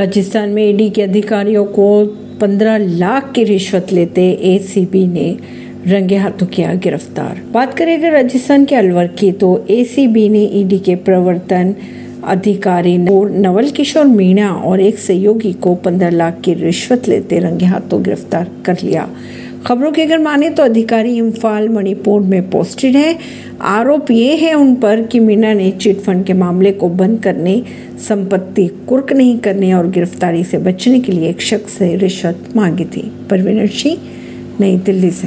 राजस्थान में ईडी के अधिकारियों को 15 लाख की रिश्वत लेते एसीबी ने रंगे हाथों किया गिरफ़्तार। बात करें अगर राजस्थान के अलवर की तो एसीबी ने ईडी के प्रवर्तन अधिकारी नवल, किशोर मीणा और एक सहयोगी को 15 लाख की रिश्वत लेते रंगे हाथों गिरफ़्तार कर लिया। खबरों की अगर माने तो अधिकारी इम्फाल मणिपुर में पोस्टेड है। आरोप ये है उन पर कि मीना ने चिट फंड के मामले को बंद करने, संपत्ति कुर्क नहीं करने और गिरफ्तारी से बचने के लिए एक शख्स से रिश्वत मांगी थी। परवीन सिंह नई दिल्ली से।